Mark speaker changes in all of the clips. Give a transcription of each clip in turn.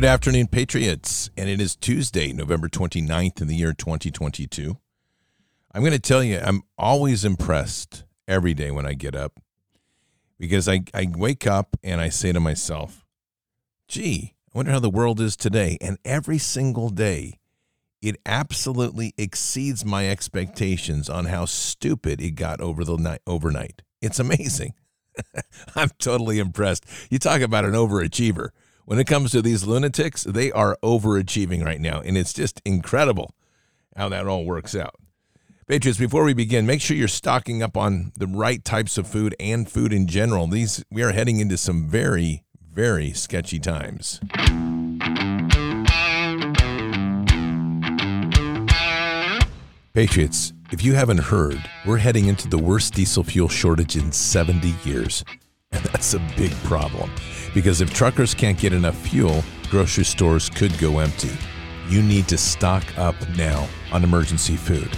Speaker 1: Good afternoon, Patriots. And it is Tuesday, November 29th in the year 2022. I'm going to tell you, I'm always impressed every day when I get up because I, I wake up and I say to myself, gee, I wonder how the world is today. And every single day, it absolutely exceeds my expectations on how stupid it got over the night overnight. It's amazing. I'm totally impressed. You talk about an overachiever when it comes to these lunatics, they are overachieving right now. And it's just incredible how that all works out. Patriots, before we begin, make sure you're stocking up on the right types of food and food in general. These we are heading into some very, very sketchy times. Patriots, if you haven't heard, we're heading into the worst diesel fuel shortage in 70 years. And that's a big problem because if truckers can't get enough fuel, grocery stores could go empty. You need to stock up now on emergency food.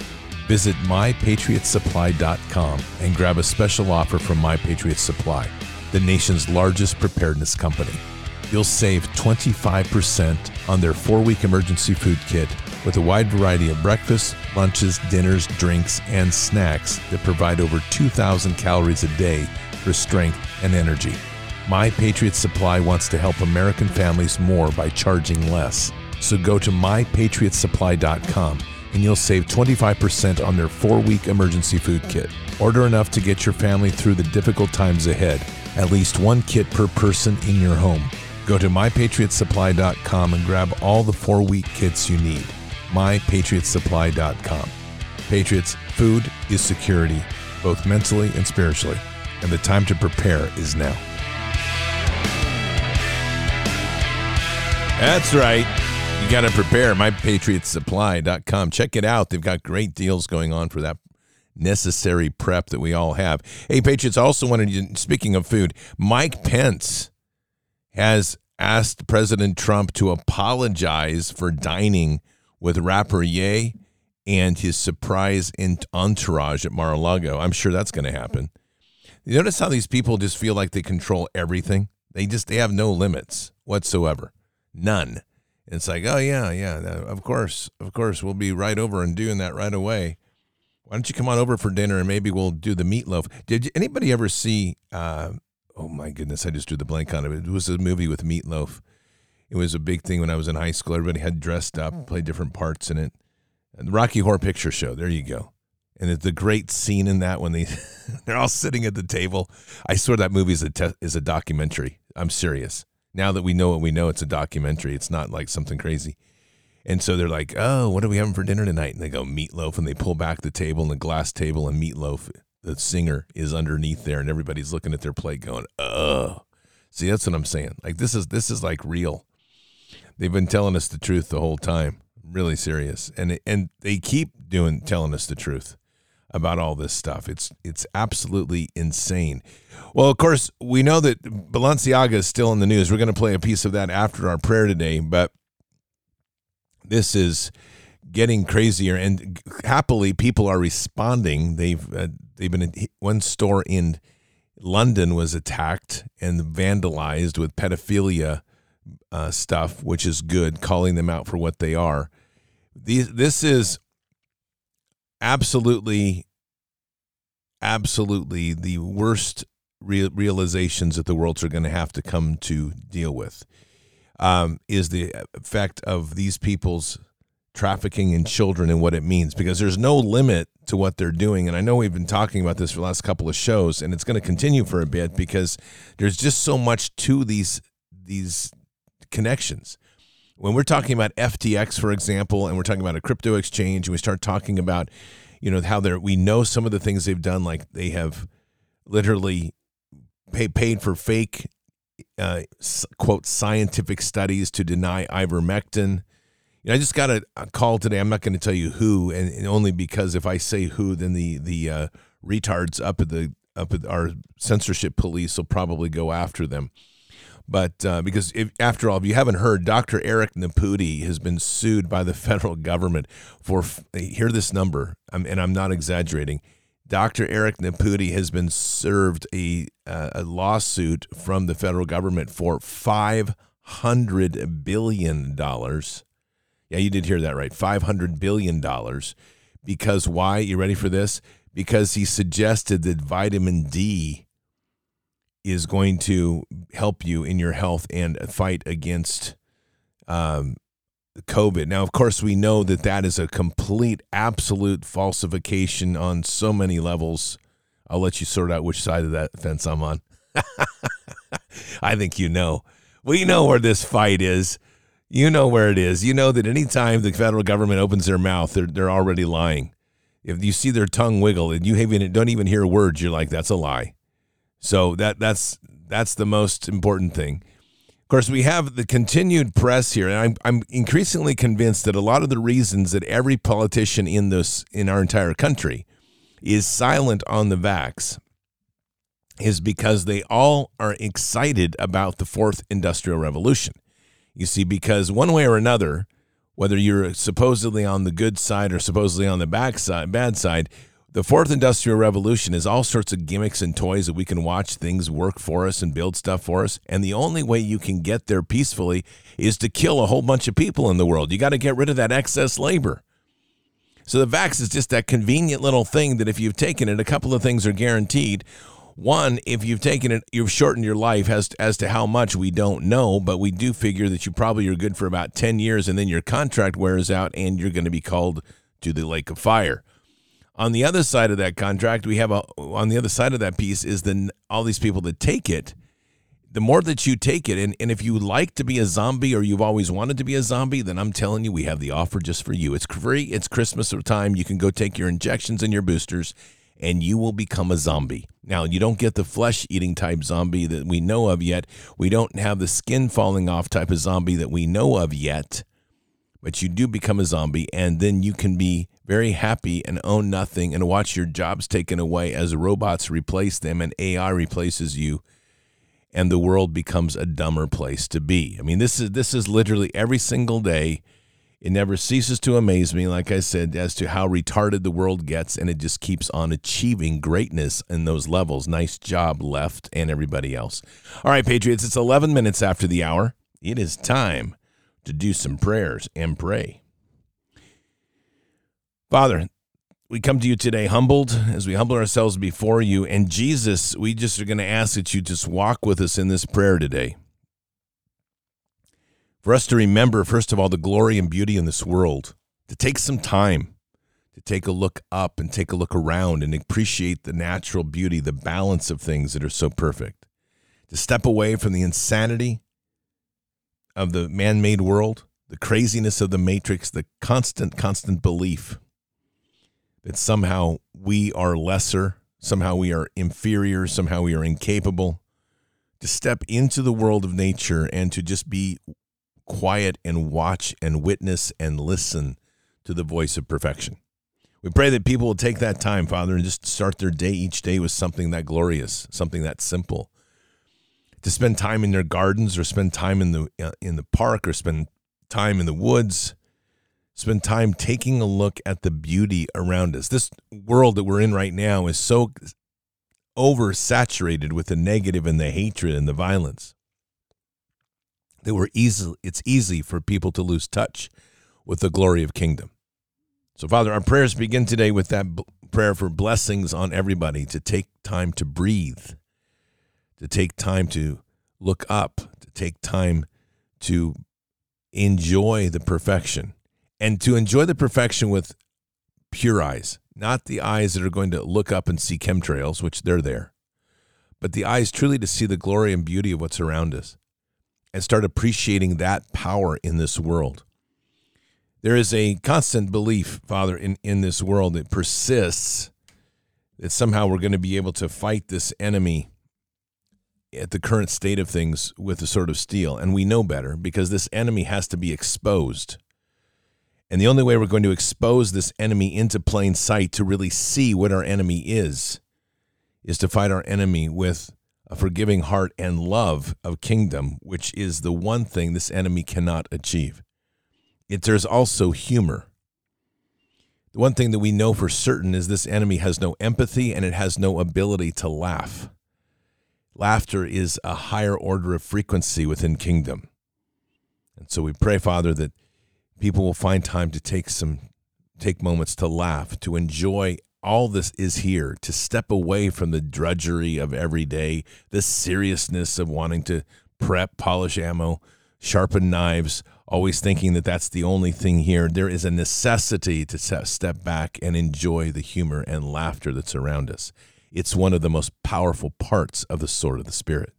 Speaker 1: Visit mypatriotsupply.com and grab a special offer from My Patriot Supply, the nation's largest preparedness company. You'll save 25% on their four week emergency food kit with a wide variety of breakfasts, lunches, dinners, drinks, and snacks that provide over 2,000 calories a day for strength and energy. My Patriot Supply wants to help American families more by charging less. So go to mypatriotsupply.com and you'll save 25% on their four week emergency food kit. Order enough to get your family through the difficult times ahead. At least one kit per person in your home. Go to mypatriotsupply.com and grab all the four week kits you need. mypatriotsupply.com. Patriots, food is security, both mentally and spiritually and the time to prepare is now. That's right. You got to prepare. MyPatriotSupply.com. Check it out. They've got great deals going on for that necessary prep that we all have. Hey, Patriots, also wanted to, speaking of food, Mike Pence has asked President Trump to apologize for dining with rapper Ye and his surprise entourage at Mar-a-Lago. I'm sure that's going to happen. You notice how these people just feel like they control everything? They just they have no limits whatsoever. None. It's like, oh yeah, yeah, of course, of course, we'll be right over and doing that right away. Why don't you come on over for dinner and maybe we'll do the meatloaf? Did anybody ever see? Uh, oh my goodness, I just drew the blank on it. It was a movie with meatloaf. It was a big thing when I was in high school. Everybody had dressed up, played different parts in it. The Rocky Horror Picture Show. There you go and it's the great scene in that when they they're all sitting at the table. I swear that movie is a te- is a documentary. I'm serious. Now that we know what we know, it's a documentary. It's not like something crazy. And so they're like, "Oh, what are we having for dinner tonight?" And they go meatloaf, and they pull back the table and the glass table, and meatloaf, the singer, is underneath there, and everybody's looking at their plate, going, "Oh." See, that's what I'm saying. Like this is this is like real. They've been telling us the truth the whole time. Really serious, and and they keep doing telling us the truth about all this stuff. It's it's absolutely insane. Well, of course, we know that Balenciaga is still in the news. We're going to play a piece of that after our prayer today, but this is getting crazier and happily people are responding. They've uh, they've been one store in London was attacked and vandalized with pedophilia uh, stuff, which is good, calling them out for what they are. These, this is absolutely, absolutely the worst realizations that the worlds are going to have to come to deal with um, is the effect of these people's trafficking in children and what it means because there's no limit to what they're doing. And i know we've been talking about this for the last couple of shows and it's going to continue for a bit because there's just so much to these these connections when we're talking about FTX, for example, and we're talking about a crypto exchange, and we start talking about, you know, how they're, we know some of the things they've done, like they have literally pay, paid for fake, uh, quote, scientific studies to deny ivermectin. You know, I just got a, a call today. I'm not going to tell you who, and, and, only because if I say who, then the the uh, retards up at the up at our censorship police will probably go after them. But uh, because if, after all, if you haven't heard, Dr. Eric Nepute has been sued by the federal government for, hear this number, and I'm not exaggerating. Dr. Eric Nepute has been served a, uh, a lawsuit from the federal government for $500 billion. Yeah, you did hear that right. $500 billion. Because why? You ready for this? Because he suggested that vitamin D is going to help you in your health and fight against um, COVID. Now, of course, we know that that is a complete, absolute falsification on so many levels. I'll let you sort out which side of that fence I'm on. I think you know. We know where this fight is. You know where it is. You know that anytime the federal government opens their mouth, they're, they're already lying. If you see their tongue wiggle and you don't even hear words, you're like, that's a lie. So that that's that's the most important thing. Of course, we have the continued press here, and I'm I'm increasingly convinced that a lot of the reasons that every politician in this in our entire country is silent on the vax is because they all are excited about the fourth industrial revolution. You see, because one way or another, whether you're supposedly on the good side or supposedly on the back side, bad side, the fourth industrial revolution is all sorts of gimmicks and toys that we can watch things work for us and build stuff for us. And the only way you can get there peacefully is to kill a whole bunch of people in the world. You got to get rid of that excess labor. So the vax is just that convenient little thing that if you've taken it, a couple of things are guaranteed. One, if you've taken it, you've shortened your life as, as to how much we don't know, but we do figure that you probably are good for about 10 years and then your contract wears out and you're going to be called to the lake of fire. On the other side of that contract, we have a on the other side of that piece is then all these people that take it. The more that you take it, and, and if you like to be a zombie or you've always wanted to be a zombie, then I'm telling you, we have the offer just for you. It's free. It's Christmas time. You can go take your injections and your boosters, and you will become a zombie. Now, you don't get the flesh eating type zombie that we know of yet. We don't have the skin falling off type of zombie that we know of yet but you do become a zombie, and then you can be very happy and own nothing and watch your jobs taken away as robots replace them and AI replaces you and the world becomes a dumber place to be. I mean this is this is literally every single day it never ceases to amaze me like I said as to how retarded the world gets and it just keeps on achieving greatness in those levels. Nice job left and everybody else. All right patriots, it's 11 minutes after the hour. It is time to do some prayers and pray. Father, we come to you today humbled as we humble ourselves before you. And Jesus, we just are going to ask that you just walk with us in this prayer today. For us to remember, first of all, the glory and beauty in this world, to take some time to take a look up and take a look around and appreciate the natural beauty, the balance of things that are so perfect, to step away from the insanity of the man made world, the craziness of the matrix, the constant, constant belief that somehow we are lesser, somehow we are inferior, somehow we are incapable, to step into the world of nature and to just be quiet and watch and witness and listen to the voice of perfection. We pray that people will take that time, Father, and just start their day each day with something that glorious, something that simple, to spend time in their gardens or spend time in the uh, in the park or spend time in the woods spend time taking a look at the beauty around us. This world that we're in right now is so oversaturated with the negative and the hatred and the violence that we're easy it's easy for people to lose touch with the glory of kingdom. So father our prayers begin today with that b- prayer for blessings on everybody to take time to breathe to take time to look up, to take time to enjoy the perfection and to enjoy the perfection with pure eyes, not the eyes that are going to look up and see chemtrails, which they're there, but the eyes truly to see the glory and beauty of what's around us and start appreciating that power in this world. There is a constant belief, Father, in, in this world that persists that somehow we're going to be able to fight this enemy at the current state of things with a sort of steel. And we know better because this enemy has to be exposed. And the only way we're going to expose this enemy into plain sight to really see what our enemy is, is to fight our enemy with a forgiving heart and love of kingdom, which is the one thing this enemy cannot achieve. It, there's also humor. The one thing that we know for certain is this enemy has no empathy and it has no ability to laugh. Laughter is a higher order of frequency within kingdom. And so we pray, Father, that people will find time to take some take moments to laugh, to enjoy all this is here, to step away from the drudgery of every day, the seriousness of wanting to prep, polish ammo, sharpen knives, always thinking that that's the only thing here. There is a necessity to step back and enjoy the humor and laughter that's around us. It's one of the most powerful parts of the sword of the Spirit.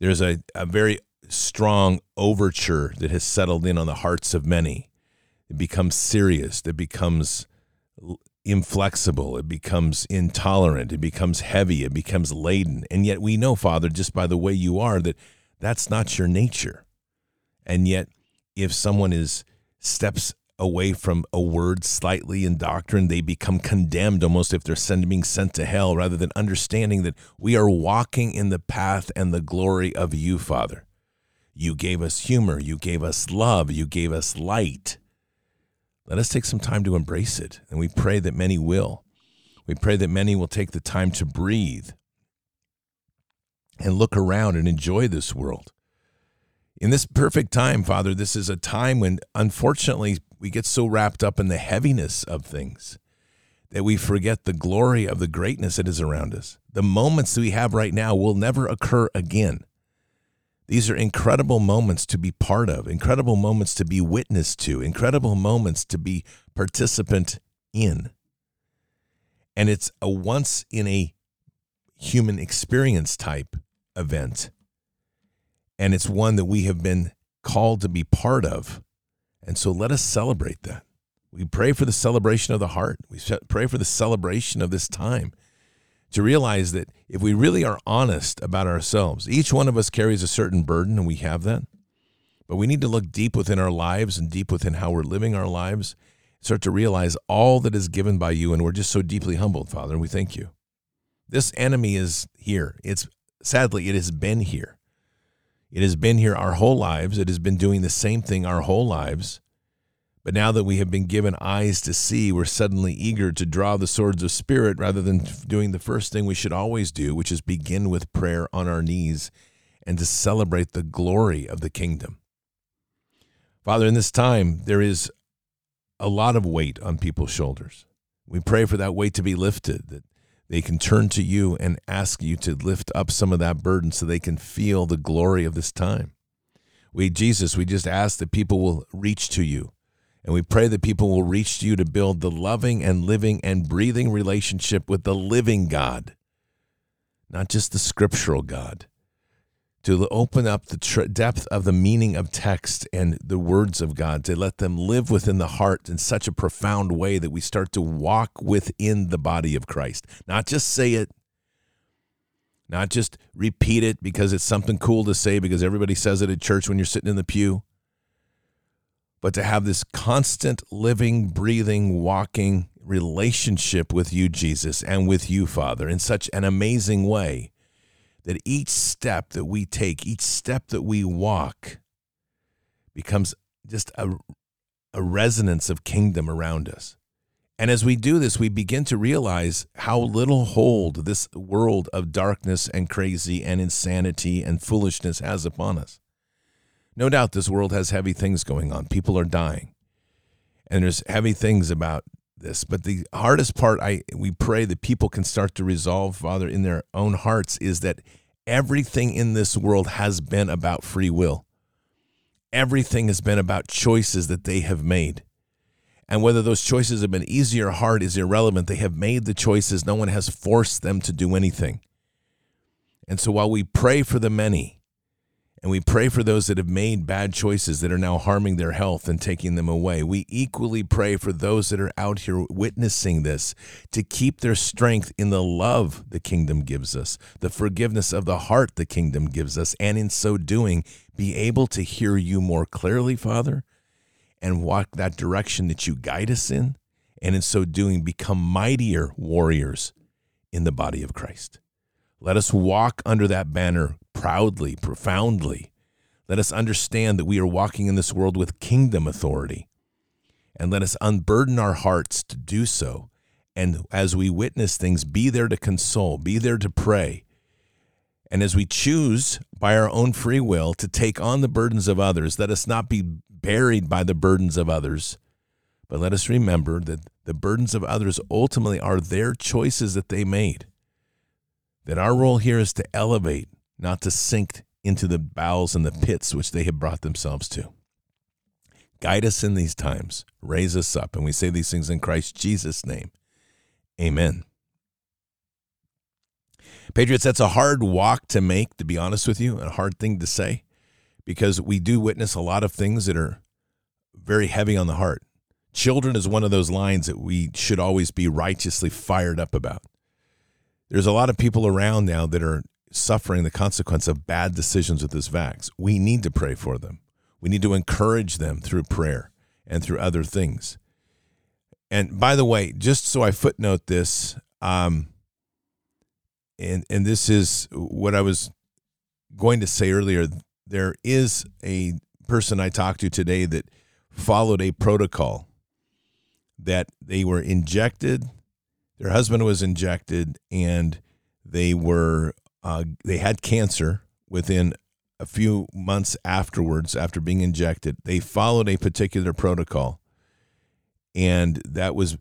Speaker 1: There's a, a very strong overture that has settled in on the hearts of many. It becomes serious, it becomes inflexible, it becomes intolerant, it becomes heavy, it becomes laden. And yet we know, Father, just by the way you are, that that's not your nature. And yet, if someone is steps away from a word slightly in doctrine, they become condemned almost if they're send, being sent to hell rather than understanding that we are walking in the path and the glory of you, Father. You gave us humor, you gave us love, you gave us light. Let us take some time to embrace it, and we pray that many will. We pray that many will take the time to breathe and look around and enjoy this world. In this perfect time, Father, this is a time when unfortunately we get so wrapped up in the heaviness of things that we forget the glory of the greatness that is around us. The moments that we have right now will never occur again. These are incredible moments to be part of, incredible moments to be witness to, incredible moments to be participant in. And it's a once in a human experience type event. And it's one that we have been called to be part of. And so let us celebrate that. We pray for the celebration of the heart. We pray for the celebration of this time to realize that if we really are honest about ourselves, each one of us carries a certain burden, and we have that. But we need to look deep within our lives and deep within how we're living our lives, start to realize all that is given by you. And we're just so deeply humbled, Father, and we thank you. This enemy is here. It's sadly, it has been here. It has been here our whole lives. It has been doing the same thing our whole lives. But now that we have been given eyes to see, we're suddenly eager to draw the swords of spirit rather than doing the first thing we should always do, which is begin with prayer on our knees and to celebrate the glory of the kingdom. Father, in this time, there is a lot of weight on people's shoulders. We pray for that weight to be lifted, that they can turn to you and ask you to lift up some of that burden so they can feel the glory of this time. We, Jesus, we just ask that people will reach to you and we pray that people will reach to you to build the loving and living and breathing relationship with the living God, not just the scriptural God. To open up the tr- depth of the meaning of text and the words of God, to let them live within the heart in such a profound way that we start to walk within the body of Christ. Not just say it, not just repeat it because it's something cool to say because everybody says it at church when you're sitting in the pew but to have this constant living, breathing, walking relationship with you, Jesus, and with you, Father, in such an amazing way that each step that we take, each step that we walk, becomes just a, a resonance of kingdom around us. And as we do this, we begin to realize how little hold this world of darkness and crazy and insanity and foolishness has upon us. No doubt this world has heavy things going on. People are dying. And there's heavy things about this. But the hardest part I we pray that people can start to resolve, Father, in their own hearts is that everything in this world has been about free will. Everything has been about choices that they have made. And whether those choices have been easy or hard is irrelevant. They have made the choices. No one has forced them to do anything. And so while we pray for the many, and we pray for those that have made bad choices that are now harming their health and taking them away. We equally pray for those that are out here witnessing this to keep their strength in the love the kingdom gives us, the forgiveness of the heart the kingdom gives us, and in so doing, be able to hear you more clearly, Father, and walk that direction that you guide us in, and in so doing, become mightier warriors in the body of Christ. Let us walk under that banner proudly, profoundly. Let us understand that we are walking in this world with kingdom authority. And let us unburden our hearts to do so. And as we witness things, be there to console, be there to pray, And as we choose by our own free will to take on the burdens of others, let us not be buried by the burdens of others, but let us remember that the burdens of others ultimately are their choices that they made. That our role here is to elevate, not to sink into the bowels and the pits which they have brought themselves to. Guide us in these times, raise us up, and we say these things in Christ Jesus' name. Amen. Patriots, that's a hard walk to make, to be honest with you, and a hard thing to say, because we do witness a lot of things that are very heavy on the heart. Children is one of those lines that we should always be righteously fired up about. There's a lot of people around now that are suffering the consequence of bad decisions with this vax. We need to pray for them. We need to encourage them through prayer and through other things. And by the way, just so I footnote this, um, and and this is what I was going to say earlier. There is a person I talked to today that followed a protocol that they were injected, their husband was injected, and they were uh, they had cancer within a few months afterwards after being injected. They followed a particular protocol, and that was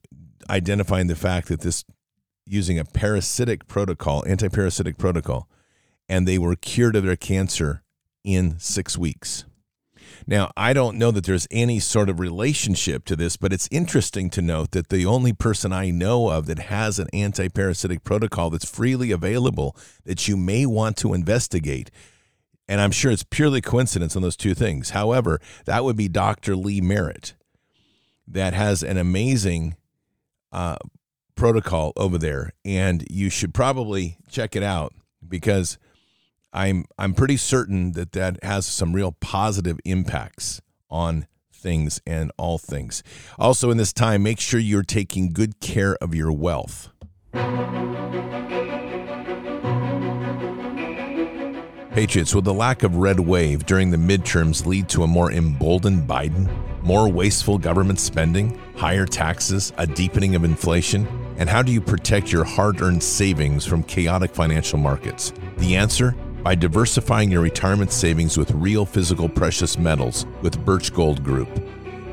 Speaker 1: identifying the fact that this using a parasitic protocol, anti-parasitic protocol, and they were cured of their cancer in six weeks. Now, I don't know that there's any sort of relationship to this, but it's interesting to note that the only person I know of that has an anti parasitic protocol that's freely available that you may want to investigate. And I'm sure it's purely coincidence on those two things. However, that would be Dr. Lee Merritt, that has an amazing uh, protocol over there. And you should probably check it out because I'm I'm pretty certain that that has some real positive impacts on things and all things. Also in this time, make sure you're taking good care of your wealth. Patriots, will the lack of red wave during the midterms lead to a more emboldened Biden, more wasteful government spending, higher taxes, a deepening of inflation? And how do you protect your hard earned savings from chaotic financial markets? The answer? By diversifying your retirement savings with real physical precious metals with Birch Gold Group.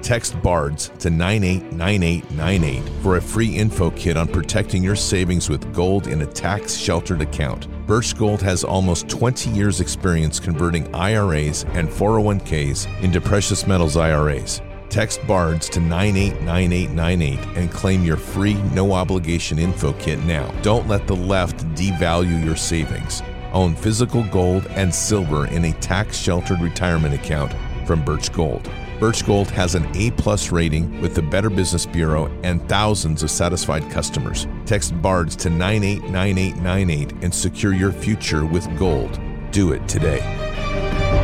Speaker 1: Text BARDS to 989898 for a free info kit on protecting your savings with gold in a tax sheltered account. Birch Gold has almost 20 years' experience converting IRAs and 401ks into precious metals IRAs. Text BARDS to 989898 and claim your free, no obligation info kit now. Don't let the left devalue your savings. Own physical gold and silver in a tax sheltered retirement account from Birch Gold. Birch Gold has an A plus rating with the Better Business Bureau and thousands of satisfied customers. Text BARDS to 989898 and secure your future with gold. Do it today.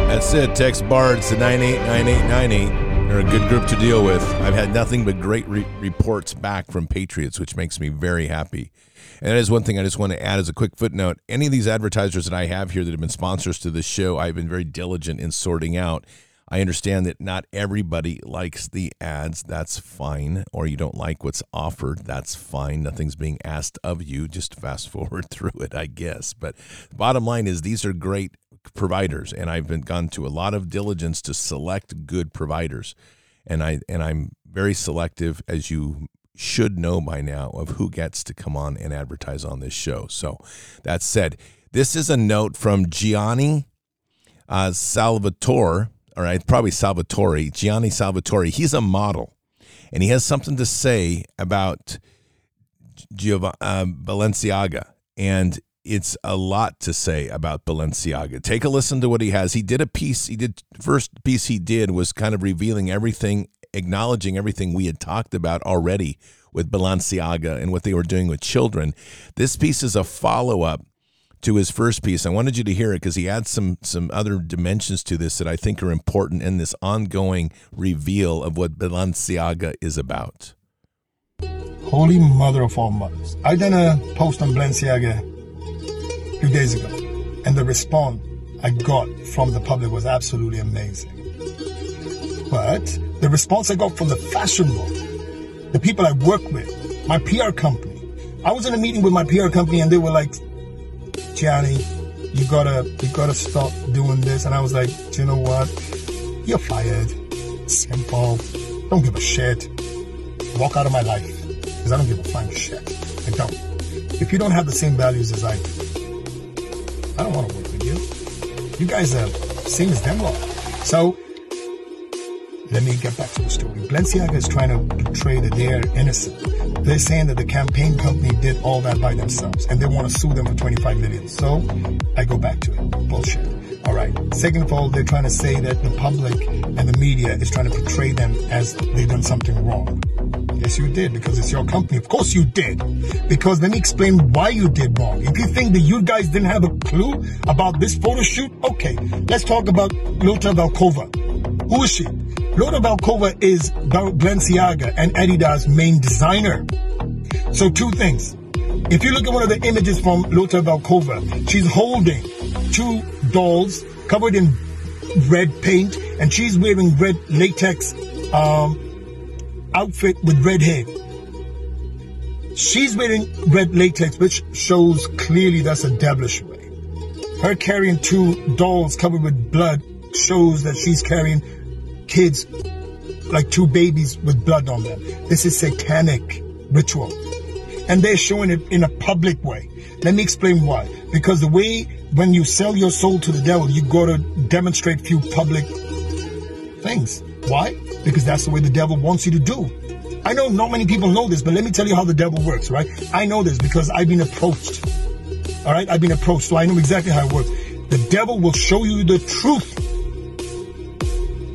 Speaker 1: That's it. Text BARDS to 989898. They're a good group to deal with. I've had nothing but great re- reports back from Patriots, which makes me very happy. And that is one thing I just want to add as a quick footnote. Any of these advertisers that I have here that have been sponsors to this show, I've been very diligent in sorting out. I understand that not everybody likes the ads. That's fine. Or you don't like what's offered. That's fine. Nothing's being asked of you. Just fast forward through it, I guess. But bottom line is these are great providers, and I've been gone to a lot of diligence to select good providers. And I and I'm very selective, as you should know by now of who gets to come on and advertise on this show. So that said, this is a note from Gianni uh, Salvatore, all right, probably Salvatore, Gianni Salvatore. He's a model, and he has something to say about Giov- uh, Balenciaga, and it's a lot to say about Balenciaga. Take a listen to what he has. He did a piece. He did first piece he did was kind of revealing everything acknowledging everything we had talked about already with Balenciaga and what they were doing with children. This piece is a follow up to his first piece. I wanted you to hear it because he adds some some other dimensions to this that I think are important in this ongoing reveal of what Balenciaga is about.
Speaker 2: Holy mother of all mothers. I done a post on Balenciaga few days ago, and the response I got from the public was absolutely amazing. But the response I got from the fashion world, the people I work with, my PR company. I was in a meeting with my PR company and they were like, Gianni, you gotta, you gotta stop doing this. And I was like, do you know what? You're fired. Simple. Don't give a shit. Walk out of my life. Because I don't give a flying shit. I don't. If you don't have the same values as I do, don't want to work with you. You guys are same as them lot. So let me get back to the story. Balenciaga is trying to portray that they are innocent. They're saying that the campaign company did all that by themselves and they want to sue them for 25 million. So I go back to it. Bullshit. All right. Second of all, they're trying to say that the public and the media is trying to portray them as they've done something wrong. Yes, you did because it's your company. Of course you did. Because let me explain why you did wrong. If you think that you guys didn't have a clue about this photo shoot, okay, let's talk about Lotta Volkova. Who is she? Lotta Volkova is Balenciaga and Adidas' main designer. So two things. If you look at one of the images from Lotta Volkova, she's holding two dolls covered in red paint and she's wearing red latex um, outfit with red hair. She's wearing red latex, which shows clearly that's a devilish way. Her carrying two dolls covered with blood shows that she's carrying kids like two babies with blood on them. This is satanic ritual. And they're showing it in a public way. Let me explain why. Because the way when you sell your soul to the devil, you go to demonstrate few public things. Why? Because that's the way the devil wants you to do. I know not many people know this, but let me tell you how the devil works, right? I know this because I've been approached. All right? I've been approached, so I know exactly how it works. The devil will show you the truth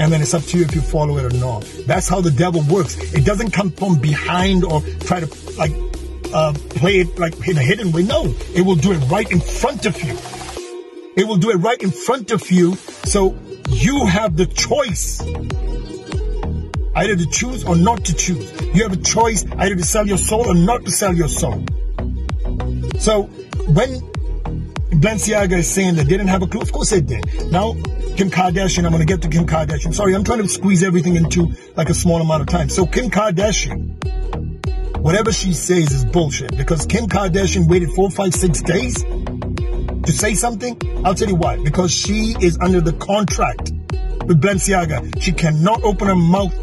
Speaker 2: and then it's up to you if you follow it or not. That's how the devil works. It doesn't come from behind or try to like uh, play it like in a hidden way. No, it will do it right in front of you. It will do it right in front of you. So you have the choice either to choose or not to choose. You have a choice either to sell your soul or not to sell your soul. So when Balenciaga is saying that they didn't have a clue, of course they did. Now Kim Kardashian. I'm going to get to Kim Kardashian. Sorry, I'm trying to squeeze everything into like a small amount of time. So Kim Kardashian, whatever she says is bullshit because Kim Kardashian waited four, five, six days to say something. I'll tell you why. Because she is under the contract with Balenciaga. She cannot open her mouth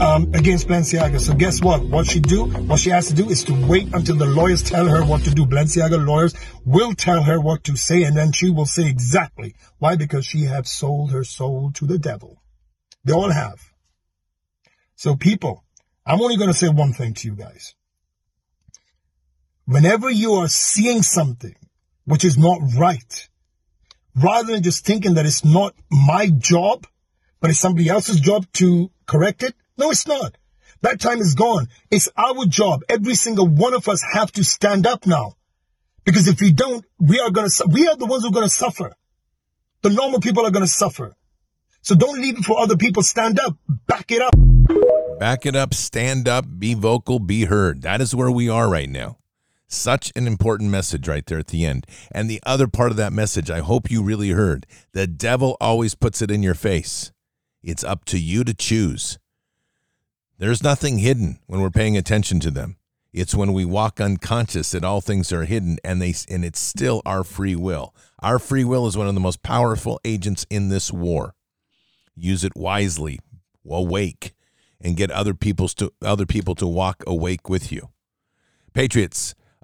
Speaker 2: um, against Balenciaga. So guess what? What she do? What she has to do is to wait until the lawyers tell her what to do. Balenciaga lawyers will tell her what to say, and then she will say exactly why. Because she has sold her soul to the devil. They all have. So people, I'm only going to say one thing to you guys. Whenever you are seeing something which is not right, rather than just thinking that it's not my job, but it's somebody else's job to correct it, no, it's not. That time is gone. It's our job. Every single one of us have to stand up now. Because if we don't, we are going to, we are the ones who are going to suffer. The normal people are going to suffer. So don't leave it for other people. Stand up. Back it up.
Speaker 1: Back it up. Stand up. Be vocal. Be heard. That is where we are right now. Such an important message right there at the end. And the other part of that message, I hope you really heard. The devil always puts it in your face. It's up to you to choose. There's nothing hidden when we're paying attention to them. It's when we walk unconscious that all things are hidden and they and it's still our free will. Our free will is one of the most powerful agents in this war. Use it wisely, awake, and get other people's to other people to walk awake with you. Patriots,